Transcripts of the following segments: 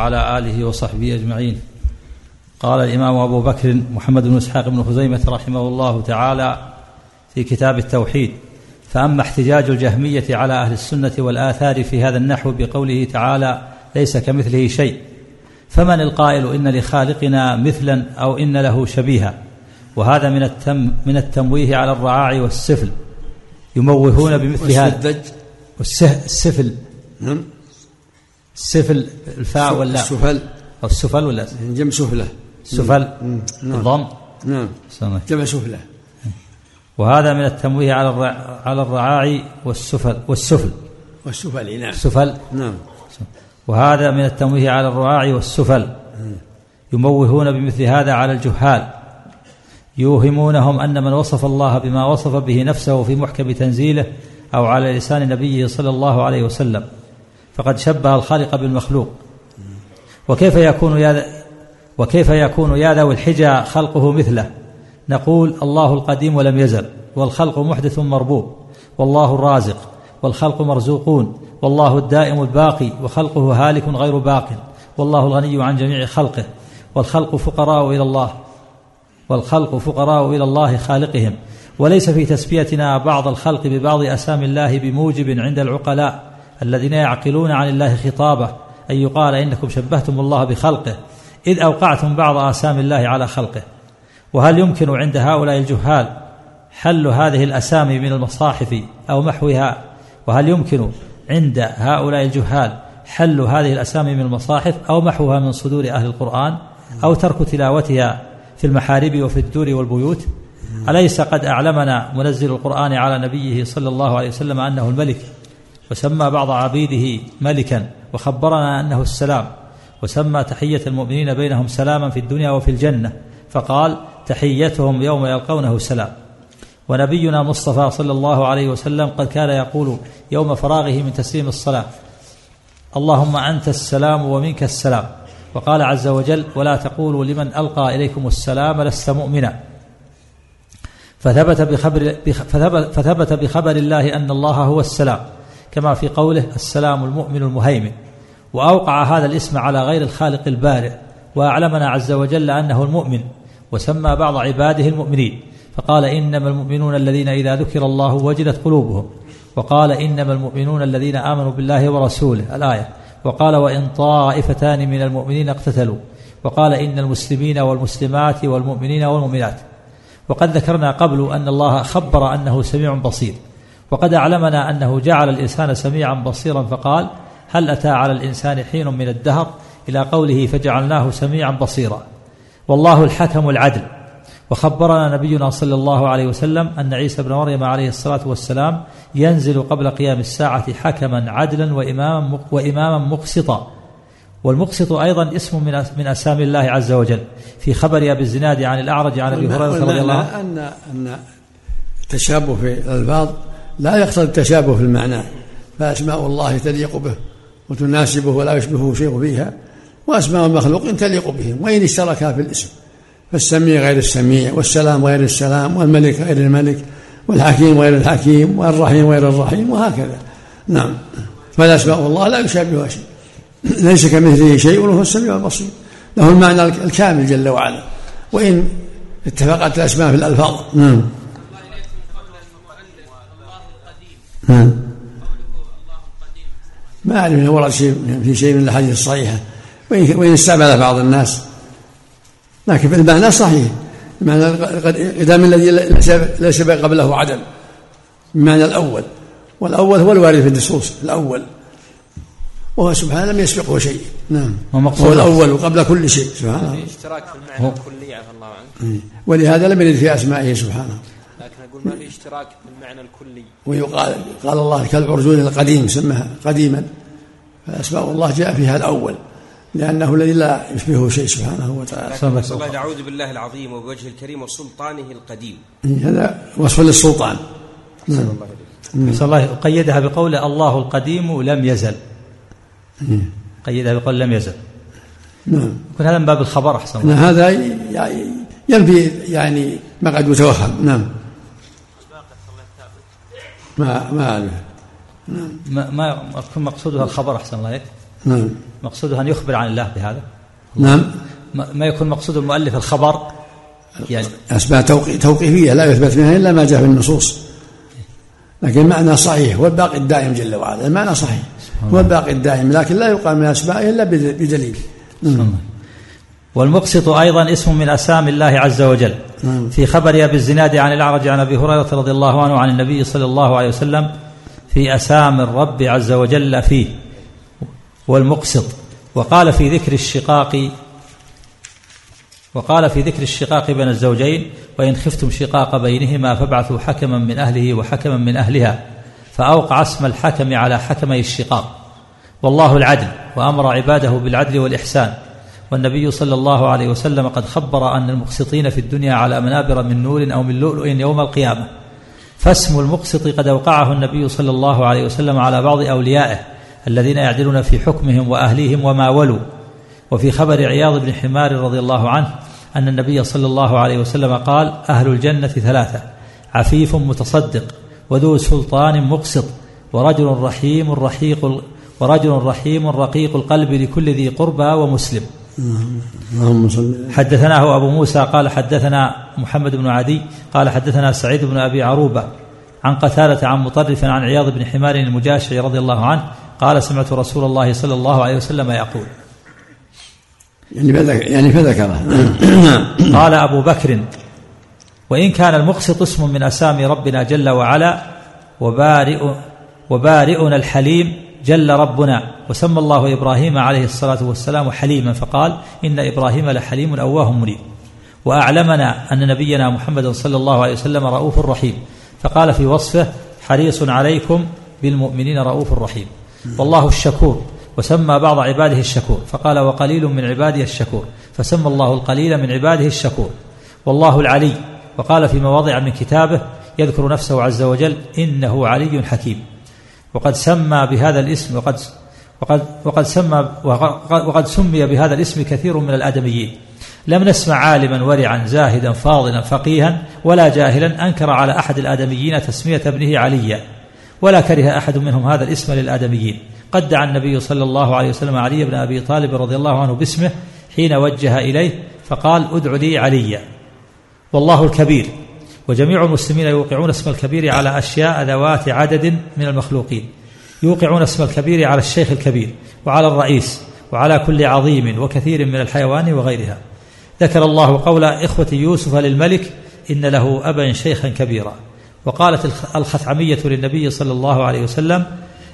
وعلى آله وصحبه أجمعين. قال الإمام أبو بكر محمد بن إسحاق بن خزيمة رحمه الله تعالى في كتاب التوحيد فأما احتجاج الجهمية على أهل السنة والآثار في هذا النحو بقوله تعالى ليس كمثله شيء. فمن القائل إن لخالقنا مثلا أو إن له شبيها؟ وهذا من التم من التمويه على الرعاع والسفل. يموهون بمثل هذا. السفل. نعم. السفل الفاء ولا السفل أو السفل ولا؟ جمع سفلة سفل. نعم. الضم. نعم. جمع سفلة وهذا من التمويه على الرع... على الرعاع والسفل. والسفل. والسفل نعم. سفل. نعم. وهذا من التمويه على الرعاع والسفل. يموهون بمثل هذا على الجهال. يوهمونهم أن من وصف الله بما وصف به نفسه في محكم تنزيله أو على لسان نبيه صلى الله عليه وسلم. فقد شبه الخالق بالمخلوق. وكيف يكون يا وكيف يكون يا ذوي الحجى خلقه مثله؟ نقول الله القديم ولم يزل والخلق محدث مربوب والله الرازق والخلق مرزوقون والله الدائم الباقي وخلقه هالك غير باق والله الغني عن جميع خلقه والخلق فقراء إلى الله والخلق فقراء إلى الله خالقهم. وليس في تسميتنا بعض الخلق ببعض أسامي الله بموجب عند العقلاء. الذين يعقلون عن الله خطابه أن يقال إنكم شبهتم الله بخلقه إذ أوقعتم بعض اسامي الله على خلقه. وهل يمكن عند هؤلاء الجهال حل هذه الأسامي من المصاحف أو محوها وهل يمكن عند هؤلاء الجهال حل هذه الأسامي من المصاحف أو محوها من صدور أهل القرآن أو ترك تلاوتها في المحارب وفي الدور والبيوت؟ أليس قد أعلمنا منزل القرآن على نبيه صلى الله عليه وسلم أنه الملك؟ وسمى بعض عبيده ملكا وخبرنا أنه السلام وسمى تحية المؤمنين بينهم سلاما في الدنيا وفي الجنة فقال تحيتهم يوم يلقونه سلام. ونبينا المصطفى صلى الله عليه وسلم قد كان يقول يوم فراغه من تسليم الصلاة اللهم أنت السلام ومنك السلام. وقال عز وجل ولا تقولوا لمن ألقى إليكم السلام لست مؤمنا. فثبت بخبر فثبت, بخبر الله أن الله هو السلام. كما في قوله السلام المؤمن المهيمن. وأوقع هذا الاسم على غير الخالق البارئ وأعلمنا عز وجل أنه المؤمن وسمى بعض عباده المؤمنين. فقال إنما المؤمنون الذين إذا ذكر الله وجلت قلوبهم. وقال إنما المؤمنون الذين آمنوا بالله ورسوله الآية. وقال وإن طائفتان من المؤمنين اقتتلوا. وقال إن المسلمين والمسلمات والمؤمنين والمؤمنات. وقد ذكرنا قبل أن الله خبر أنه سميع بصير. وقد أعلمنا أنه جعل الإنسان سميعا بصيرا فقال هل أتى على الإنسان حين من الدهر؟ إلى قوله فجعلناه سميعا بصيرا. والله الحكم العدل. وخبرنا نبينا صلى الله عليه وسلم أن عيسى بن مريم عليه الصلاة والسلام ينزل قبل قيام الساعة حكما عدلا واماما واماما مقسطا. والمقسط أيضا اسم من من أسامي الله عز وجل. في خبر أبي الزناد عن الأعرج عن أبي هريرة رضي الله عنه. ان أن التشابه في الألفاظ لا يقتضي التشابه في المعنى فأسماء الله تليق به وتناسبه ولا يشبهه شيء فيها وأسماء المخلوق تليق بهم وإن اشتركا في الاسم فالسميع غير السميع والسلام غير السلام والملك غير الملك والحكيم غير الحكيم والرحيم غير الرحيم وهكذا. نعم. فالأسماء الله لا يشابهها شيء. ليس كمثله شيء وهو السميع البصير. له المعنى الكامل جل وعلا. وإن اتفقت الأسماء في الألفاظ. نعم. نعم. ما أعرف أنه ورد شيء في شيء من الأحاديث الصحيحة. وإن استعمل بعض الناس. لكن في المعنى صحيح. المعنى القدام الذي ليس قبله عدم. المعنى الأول. والأول هو الوارد في النصوص. الأول. وهو سبحانه لم يسبقه شيء. نعم. هو الأول قبل كل شيء. سبحانه الاشتراك في المعنى الكلي عفى الله عنك ولهذا لم يرد في أسمائه سبحانه أقول ما في اشتراك في المعنى الكلي. ويقال قال الله كالعرجون القديم سماها قديما. فأسماء الله جاء فيها الأول لأنه الذي لا يشبهه شيء سبحانه وتعالى. الله أعوذ بالله العظيم وبوجهه الكريم وسلطانه القديم. هذا وصف للسلطان. نعم. صلى الله قيدها بقول الله القديم لم يزل. قيدها بقول لم يزل. نعم. يكون هذا من باب الخبر أحسن نعم هذا يعني ينفي يعني ما قد يتوهم. نعم. ما ما أعرف نعم ما ما يكون مقصودها الخبر أحسن الله نعم. مقصوده أن يخبر عن الله بهذا. نعم. ما يكون مقصود المؤلف الخبر. يعني أسماء توقيفية لا يثبت منها إلا ما جاء في النصوص. لكن المعنى صحيح هو الباقي الدائم جل وعلا المعنى صحيح. هو الباقي الدائم لكن لا يقال من أسمائه إلا بدليل. والمقسط أيضا اسم من أسامي الله عز وجل. نعم. في خبر أبي الزناد عن الأعرج عن أبي هريرة رضي الله عنه عن النبي صلى الله عليه وسلم في أسام الرب عز وجل فيه والمقسط. وقال في ذكر الشقاق وقال في ذكر الشقاق بين الزوجين وإن خفتم شقاق بينهما فابعثوا حكما من أهله وحكما من أهلها فأوقع اسم الحكم على حكمي الشقاق. والله العدل وأمر عباده بالعدل والإحسان. والنبي صلى الله عليه وسلم قد خبر أن المقسطين في الدنيا على منابر من نور أو من لؤلؤ يوم القيامة. فاسم المقسط قد أوقعه النبي صلى الله عليه وسلم على بعض أوليائه الذين يعدلون في حكمهم وأهليهم وما ولوا. وفي خبر عياض بن حمار رضي الله عنه أن النبي صلى الله عليه وسلم قال أهل الجنة ثلاثة عفيف متصدق وذو سلطان مقسط ورجل رحيم رحيق ورجل رحيم رقيق القلب لكل ذي قربى ومسلم. اللهم صل حدثناه أبو موسى قال حدثنا محمد بن عدي قال حدثنا سعيد بن أبي عروبة عن قتالة عن مطرف عن عياض بن حمار المجاشعي رضي الله عنه قال سمعت رسول الله صلى الله عليه وسلم يقول. يعني فذكر يعني فذكره. قال أبو بكر وإن كان المقسط اسم من أسامي ربنا جل وعلا وبارئ وبارئنا الحليم جل ربنا وسمى الله إبراهيم عليه الصلاة والسلام حليما فقال إن إبراهيم لحليم أواه منيب وأعلمنا أن نبينا محمد صلى الله عليه وسلم رؤوف رحيم. فقال في وصفه حريص عليكم بالمؤمنين رؤوف رحيم. والله الشكور. وسمى بعض عباده الشكور. فقال وقليل من عبادي الشكور. فسمى الله القليل من عباده الشكور. والله العلي. وقال في مواضع من كتابه يذكر نفسه عز وجل إنه علي حكيم. وقد سمى بهذا الاسم وقد وقد وقد سمى وقد سمي بهذا الاسم كثير من الأدميين. لم نسمع عالما ورعا زاهدا فاضلا فقيها ولا جاهلا أنكر على أحد الأدميين تسمية ابنه عليا. ولا كره أحد منهم هذا الاسم للأدميين. قد دعا النبي صلى الله عليه وسلم علي بن أبي طالب رضي الله عنه باسمه حين وجه إليه فقال ادع لي عليا. والله الكبير. وجميع المسلمين يوقعون اسم الكبير على أشياء ذوات عدد من المخلوقين. يوقعون اسم الكبير على الشيخ الكبير وعلى الرئيس وعلى كل عظيم وكثير من الحيوان وغيرها. ذكر الله قول إخوة يوسف للملك إن له أبا شيخا كبيرا. وقالت الخثعمية للنبي صلى الله عليه وسلم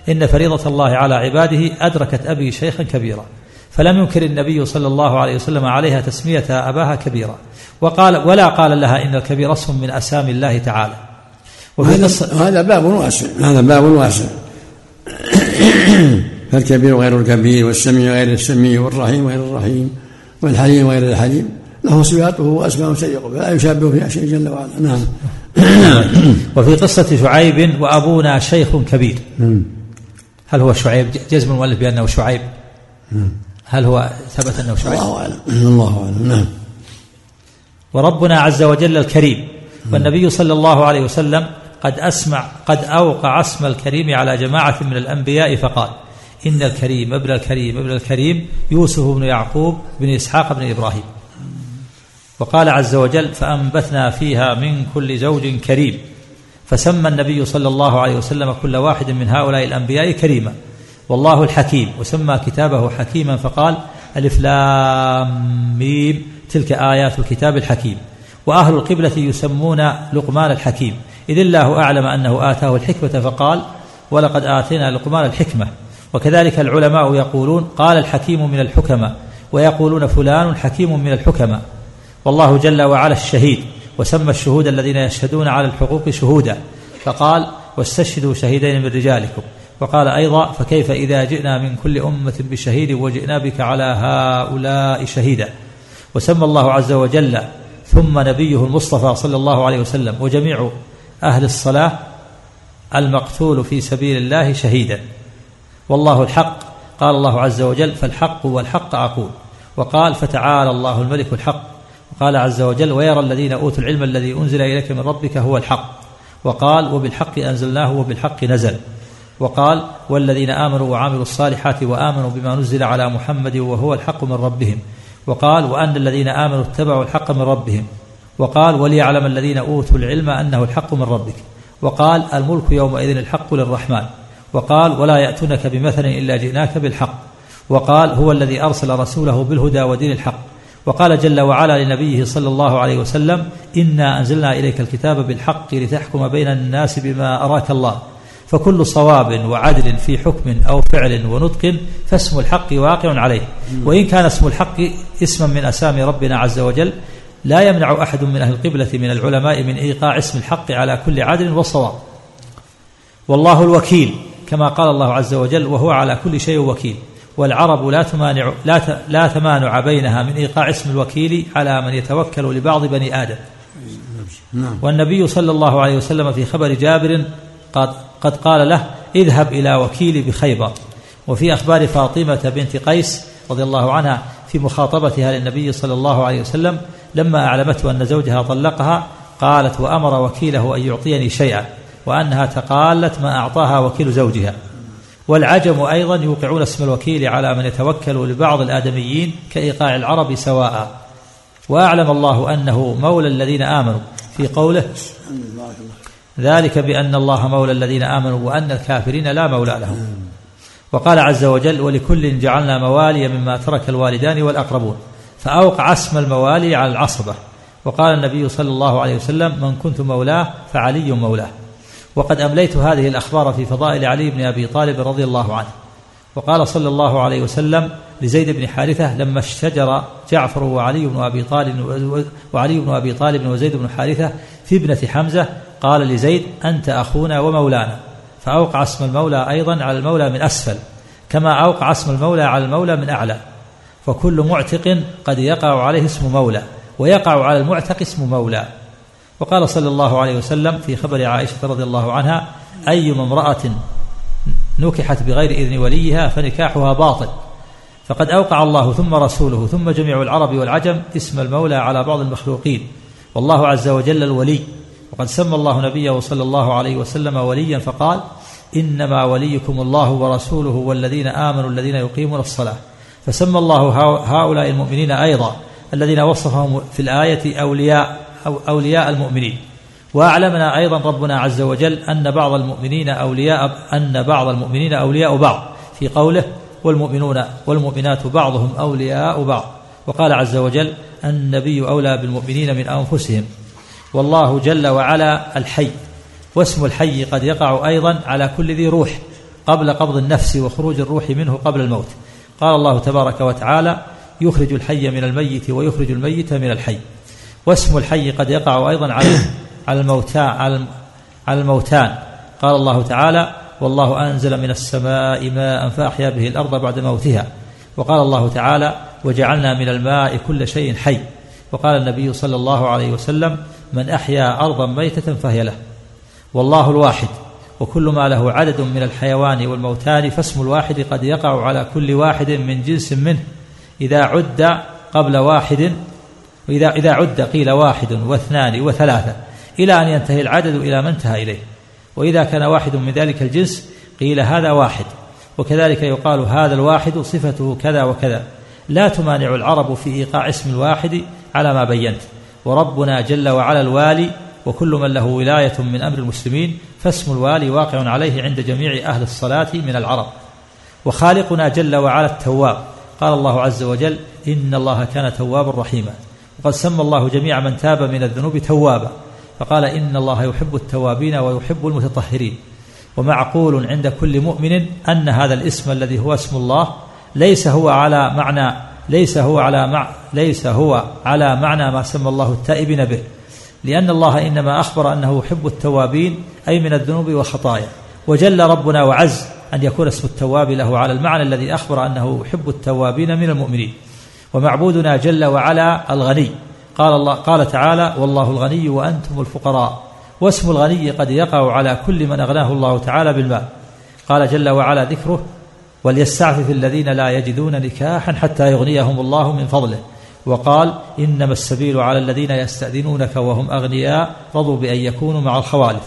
إن فريضة الله على عباده أدركت أبي شيخا كبيرا. فلم ينكر النبي صلى الله عليه وسلم عليها تسمية أباها كبيرا. وقال ولا قال لها إن الكبير اسم من أسامي الله تعالى. وهذا باب واسع. هذا باب واسع. فالكبير غير الكبير والسميع غير السميع والرحيم غير الرحيم والحليم غير الحليم. له صفاته وأسماء تليق به لا يشابه فيها شيء جل وعلا. نعم. وفي قصة شعيب وأبونا شيخ كبير. هل هو شعيب؟ جزم المؤلف بأنه شعيب. هل هو ثبت أنه شعيب؟ الله أعلم. الله أعلم. نعم. وربنا عز وجل الكريم. والنبي صلى الله عليه وسلم قد أسمع قد أوقع اسم الكريم على جماعة من الأنبياء فقال إن الكريم ابن الكريم ابن الكريم يوسف بن يعقوب بن إسحاق بن إبراهيم. وقال عز وجل فأنبتنا فيها من كل زوج كريم. فسمى النبي صلى الله عليه وسلم كل واحد من هؤلاء الأنبياء كريما. والله الحكيم. وسمى كتابه حكيما فقال ألف لام ميم. تلك آيات الكتاب الحكيم. وأهل القبلة يسمون لقمان الحكيم. إذ الله أعلم أنه آتاه الحكمة فقال ولقد آتينا لقمان الحكمة وكذلك العلماء يقولون قال الحكيم من الحكماء ويقولون فلان حكيم من الحكماء والله جل وعلا الشهيد وسمى الشهود الذين يشهدون على الحقوق شهودا. فقال واستشهدوا شهيدين من رجالكم وقال أيضا فكيف إذا جئنا من كل أمة بشهيد وجئنا بك على هؤلاء شهيدا؟ وسمى الله عز وجل ثم نبيه المصطفى صلى الله عليه وسلم وجميع أهل الصلاة المقتول في سبيل الله شهيدا. والله الحق قال الله عز وجل فالحق والحق أقول. وقال فتعالى الله الملك الحق. وقال عز وجل ويرى الذين أوتوا العلم الذي أنزل إليك من ربك هو الحق. وقال وبالحق أنزلناه وبالحق نزل. وقال والذين آمنوا وعملوا الصالحات وآمنوا بما نزل على محمد وهو الحق من ربهم. وقال وأن الذين آمنوا اتبعوا الحق من ربهم. وقال وليعلم الذين أوتوا العلم أنه الحق من ربك. وقال الملك يومئذ الحق للرحمن. وقال ولا يأتونك بمثل إلا جئناك بالحق. وقال هو الذي أرسل رسوله بالهدى ودين الحق. وقال جل وعلا لنبيه صلى الله عليه وسلم إنا أنزلنا إليك الكتاب بالحق لتحكم بين الناس بما أراك الله. فكل صواب وعدل في حكم أو فعل ونطق فاسم الحق واقع عليه وإن كان اسم الحق اسما من أسامي ربنا عز وجل لا يمنع أحد من أهل القبلة من العلماء من إيقاع اسم الحق على كل عدل وصواب والله الوكيل كما قال الله عز وجل وهو على كل شيء وكيل والعرب لا تمانع لا لا تمانع بينها من إيقاع اسم الوكيل على من يتوكل لبعض بني آدم. نعم. والنبي صلى الله عليه وسلم في خبر جابر قد قال له اذهب إلى وكيلي بخيبر. وفي أخبار فاطمة بنت قيس رضي الله عنها في مخاطبتها للنبي صلى الله عليه وسلم لما أعلمته أن زوجها طلقها قالت وأمر وكيله أن يعطيني شيئا وأنها تقالت ما أعطاها وكيل زوجها. والعجم أيضا يوقعون اسم الوكيل على من يتوكل لبعض الآدميين كإيقاع العرب سواء. وأعلم الله أنه مولى الذين آمنوا. في قوله ذلك بأن الله مولى الذين آمنوا وأن الكافرين لا مولى لهم. وقال عز وجل ولكل جعلنا موالي مما ترك الوالدان والأقربون فأوقع اسم الموالي على العصبة. وقال النبي صلى الله عليه وسلم من كنت مولاه فعلي مولاه وقد أمليت هذه الأخبار في فضائل علي بن أبي طالب رضي الله عنه. وقال صلى الله عليه وسلم لزيد بن حارثة لما اشتجر جعفر وعلي بن أبي طالب وعلي بن أبي طالب وزيد بن حارثة في ابنة حمزة قال لزيد أنت أخونا ومولانا. فأوقع اسم المولى أيضا على المولى من أسفل كما أوقع اسم المولى على المولى من أعلى. فكل معتق قد يقع عليه اسم مولى ويقع على المعتق اسم مولى. وقال صلى الله عليه وسلم في خبر عائشة رضي الله عنها أيما امرأة نكحت بغير إذن وليها فنكاحها باطل. فقد أوقع الله ثم رسوله ثم جميع العرب والعجم اسم المولى على بعض المخلوقين. والله عز وجل الولي. وقد سمى الله نبيه صلى الله عليه وسلم وليا فقال إنما وليكم الله ورسوله والذين آمنوا الذين يقيمون الصلاة. فسمى الله هؤلاء المؤمنين أيضا الذين وصفهم في الآية أولياء أو أولياء المؤمنين. وأعلمنا أيضا ربنا عز وجل أن بعض المؤمنين أولياء أن بعض المؤمنين أولياء بعض في قوله والمؤمنون والمؤمنات بعضهم أولياء بعض. وقال عز وجل النبي أولى بالمؤمنين من أنفسهم. والله جل وعلا الحي واسم الحي قد يقع أيضا على كل ذي روح قبل قبض النفس وخروج الروح منه قبل الموت. قال الله تبارك وتعالى يخرج الحي من الميت ويخرج الميت من الحي. واسم الحي قد يقع أيضا على على الموتى على الموتان. قال الله تعالى والله أنزل من السماء ماء فأحيا به الأرض بعد موتها. وقال الله تعالى وجعلنا من الماء كل شيء حي. وقال النبي صلى الله عليه وسلم من أحيا أرضا ميتة فهي له. والله الواحد. وكل ما له عدد من الحيوان والموتان فاسم الواحد قد يقع على كل واحد من جنس منه. إذا عد قبل واحد وإذا إذا عد قيل واحد واثنان وثلاثة إلى أن ينتهي العدد إلى ما انتهى إليه. وإذا كان واحد من ذلك الجنس قيل هذا واحد. وكذلك يقال هذا الواحد صفته كذا وكذا. لا تمانع العرب في إيقاع اسم الواحد على ما بينت. وربنا جل وعلا الوالي وكل من له ولاية من أمر المسلمين فاسم الوالي واقع عليه عند جميع أهل الصلاة من العرب. وخالقنا جل وعلا التواب. قال الله عز وجل إن الله كان توابا رحيما. وقد سمى الله جميع من تاب من الذنوب توابا. فقال إن الله يحب التوابين ويحب المتطهرين. ومعقول عند كل مؤمن أن هذا الاسم الذي هو اسم الله ليس هو على معنى ليس هو على مع ليس هو على معنى ما سمى الله التائبين به. لأن الله إنما أخبر أنه يحب التوابين أي من الذنوب والخطايا. وجل ربنا وعز أن يكون اسم التواب له على المعنى الذي أخبر أنه يحب التوابين من المؤمنين. ومعبودنا جل وعلا الغني. قال الله قال تعالى والله الغني وأنتم الفقراء واسم الغني قد يقع على كل من أغناه الله تعالى بالمال قال جل وعلا ذكره وليستعفف الذين لا يجدون نكاحا حتى يغنيهم الله من فضله. وقال إنما السبيل على الذين يستأذنونك وهم أغنياء رضوا بأن يكونوا مع الخوالف.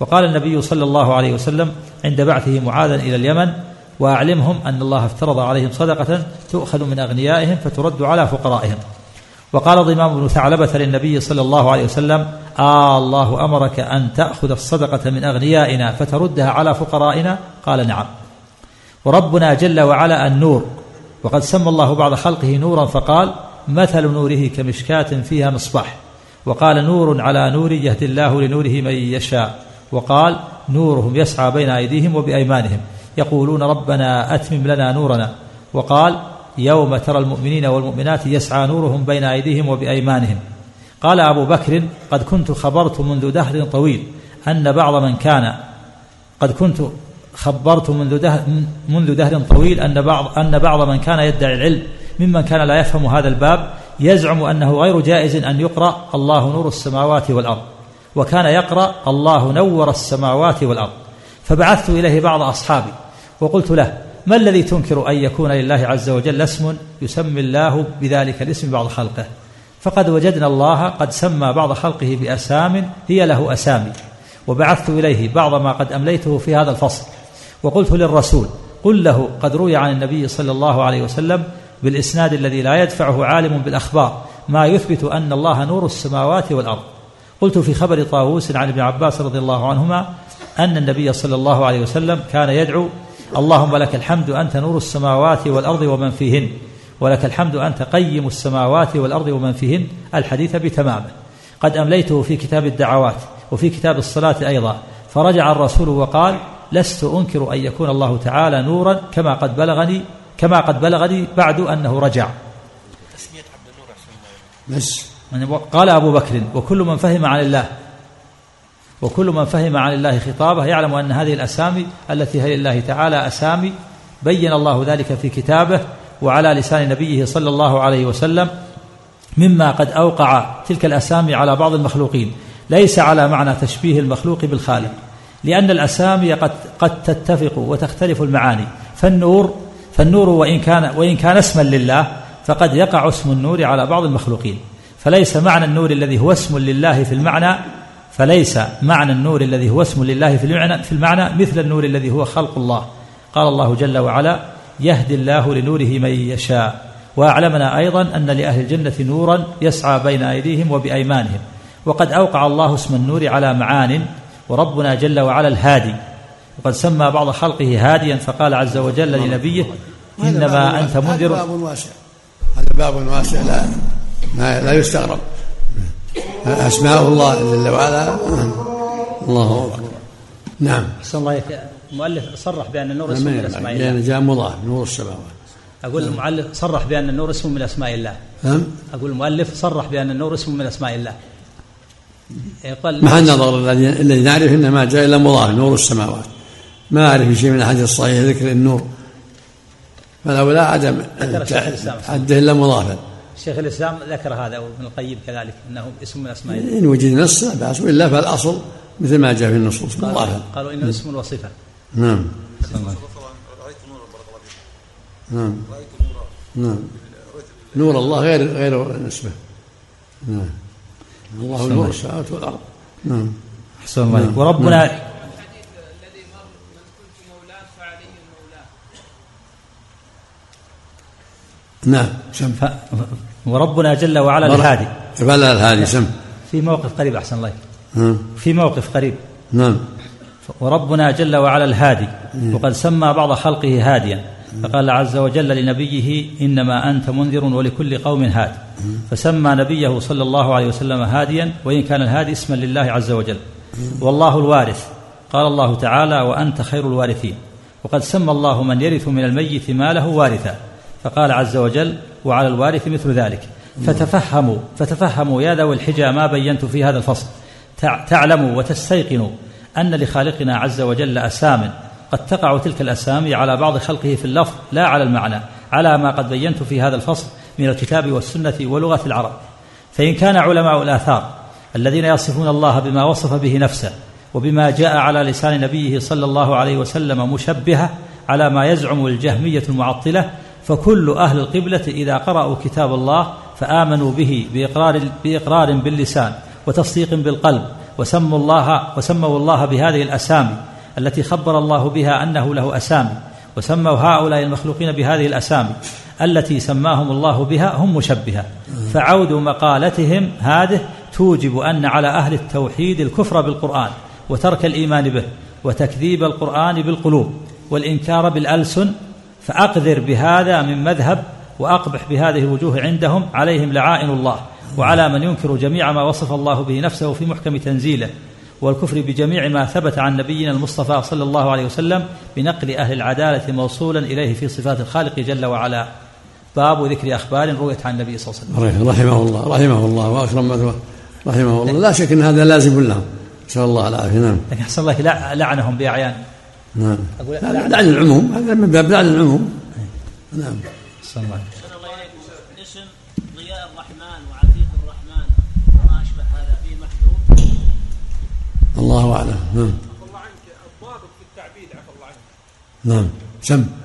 وقال النبي صلى الله عليه وسلم عند بعثه معاذا إلى اليمن وأعلمهم أن الله افترض عليهم صدقة تؤخذ من أغنيائهم فترد على فقرائهم. وقال ضمام بن ثعلبة للنبي صلى الله عليه وسلم آه الله أمرك أن تأخذ الصدقة من أغنيائنا فتردها على فقرائنا؟ قال نعم. وربنا جل وعلا النور. وقد سمى الله بعض خلقه نورا فقال مثل نوره كمشكاة فيها مصباح. وقال نور على نور يهدي الله لنوره من يشاء. وقال نورهم يسعى بين أيديهم وبأيمانهم. يقولون ربنا أتمم لنا نورنا. وقال يوم ترى المؤمنين والمؤمنات يسعى نورهم بين أيديهم وبأيمانهم. قال أبو بكر قد كنت خبرت منذ دهر طويل أن بعض من كان قد كنت خبرت منذ دهر منذ دهر طويل أن بعض أن بعض من كان يدعي العلم ممن كان لا يفهم هذا الباب يزعم أنه غير جائز أن يقرأ الله نور السماوات والأرض وكان يقرأ الله نور السماوات والأرض. فبعثت إليه بعض أصحابي وقلت له ما الذي تنكر أن يكون لله عز وجل اسم يسمي الله بذلك الاسم بعض خلقه؟ فقد وجدنا الله قد سمى بعض خلقه بأسام هي له أسامي. وبعثت إليه بعض ما قد أمليته في هذا الفصل. وقلت للرسول قل له قد روي عن النبي صلى الله عليه وسلم بالإسناد الذي لا يدفعه عالم بالأخبار ما يثبت أن الله نور السماوات والأرض. قلت في خبر طاووس عن ابن عباس رضي الله عنهما أن النبي صلى الله عليه وسلم كان يدعو اللهم لك الحمد أنت نور السماوات والأرض ومن فيهن ولك الحمد أنت قيم السماوات والأرض ومن فيهن الحديث بتمامه قد أمليته في كتاب الدعوات وفي كتاب الصلاة أيضا. فرجع الرسول وقال لست أنكر أن يكون الله تعالى نورا كما قد بلغني كما قد بلغني بعد أنه رجع. تسمية عبد النور بس. قال أبو بكر وكل من فهم عن الله وكل من فهم عن الله خطابه يعلم أن هذه الأسامي التي هي لله تعالى أسامي بين الله ذلك في كتابه وعلى لسان نبيه صلى الله عليه وسلم مما قد أوقع تلك الأسامي على بعض المخلوقين. ليس على معنى تشبيه المخلوق بالخالق. لأن الأسامي قد قد تتفق وتختلف المعاني. فالنور فالنور وإن كان وإن كان اسما لله فقد يقع اسم النور على بعض المخلوقين. فليس معنى النور الذي هو اسم لله في المعنى فليس معنى النور الذي هو اسم لله في المعنى في المعنى مثل النور الذي هو خلق الله. قال الله جل وعلا يهدي الله لنوره من يشاء وأعلمنا أيضا أن لأهل الجنة نورا يسعى بين أيديهم وبأيمانهم. وقد أوقع الله اسم النور على معان وربنا جل وعلا الهادي. وقد سمى بعض خلقه هاديا فقال عز وجل لنبيه إنما أنت منذر هذا باب واسع. هذا باب واسع لا لا يستغرب. أسماء الله جل وعلا. الله أكبر. نعم. أحسن الله المؤلف صرح بأن النور اسم من أسماء الله. لأن جاء مضاف نور السماوات. أقول المؤلف صرح بأن النور اسم من أسماء الله. نعم. أقول المؤلف صرح بأن النور اسم من أسماء الله. مع النظر الذي نعرف انما جاء إلا مضاف نور السماوات. ما أعرف شيء من الاحاديث الصحيحه ذكر النور. فالاولى عدم عده إلا مضافا. شيخ الإسلام ذكر هذا وابن القيم كذلك إنه اسم من أسماء الله. إن وجد نص لا بأس وإلا فالأصل مثل ما جاء في النصوص قالوا, قالوا إنه اسم وصفة. نعم. نعم. نعم. نور الله غير غير نسبة. نعم. الله نور السماوات والأرض. نعم. أحسن الله نعم. وربنا نعم. نعم. سم وربنا جل وعلا الهادي بلى الهادي سم في موقف قريب أحسن الله نعم. في موقف قريب. نعم. وربنا جل وعلا الهادي وقد سمى بعض خلقه هاديا. فقال عز وجل لنبيه إنما أنت منذر ولكل قوم هاد. فسمى نبيه صلى الله عليه وسلم هاديا وإن كان الهادي اسما لله عز وجل. والله الوارث. قال الله تعالى وأنت خير الوارثين. وقد سمى الله من يرث من الميت ماله وارثا. فقال عز وجل وعلى الوارث مثل ذلك. فتفهموا فتفهموا يا ذوي الحجى ما بينت في هذا الفصل. تعلموا وتستيقنوا أن لخالقنا عز وجل أسام قد تقع تلك الأسامي على بعض خلقه في اللفظ لا على المعنى على ما قد بينت في هذا الفصل من الكتاب والسنة ولغة العرب. فإن كان علماء الآثار الذين يصفون الله بما وصف به نفسه وبما جاء على لسان نبيه صلى الله عليه وسلم مشبهة على ما يزعم الجهمية المعطلة فكل أهل القبلة إذا قرأوا كتاب الله فآمنوا به بإقرار, بإقرار باللسان وتصديق بالقلب وسموا الله وسموا الله بهذه الأسامي التي خبر الله بها أنه له أسامي وسموا هؤلاء المخلوقين بهذه الأسامي. التي سماهم الله بها هم مشبهة. فعود مقالتهم هذه توجب أن على أهل التوحيد الكفر بالقرآن وترك الإيمان به وتكذيب القرآن بالقلوب والإنكار بالألسن. فأقذر بهذا من مذهب وأقبح بهذه الوجوه عندهم عليهم لعائن الله. وعلى من ينكر جميع ما وصف الله به نفسه في محكم تنزيله. والكفر بجميع ما ثبت عن نبينا المصطفى صلى الله عليه وسلم بنقل أهل العدالة موصولا إليه في صفات الخالق جل وعلا. باب ذكر أخبار رويت عن النبي صلى الله عليه وسلم. رحمه الله رحمه الله وأكرم مثواه رحمه الله. لا شك أن هذا لازم لهم. نسأل الله العافية. نعم. لكن أحسن الله لعنهم بأعيان. نعم. لعن العموم. هذا من باب لعن العموم. نعم. صلى الله اسم ضياء الرحمن وعتيق الرحمن وما أشبه هذا فيه محذور الله أعلم. نعم. الله عنك الضابط في التعبيد عفى الله عنك. نعم. سم.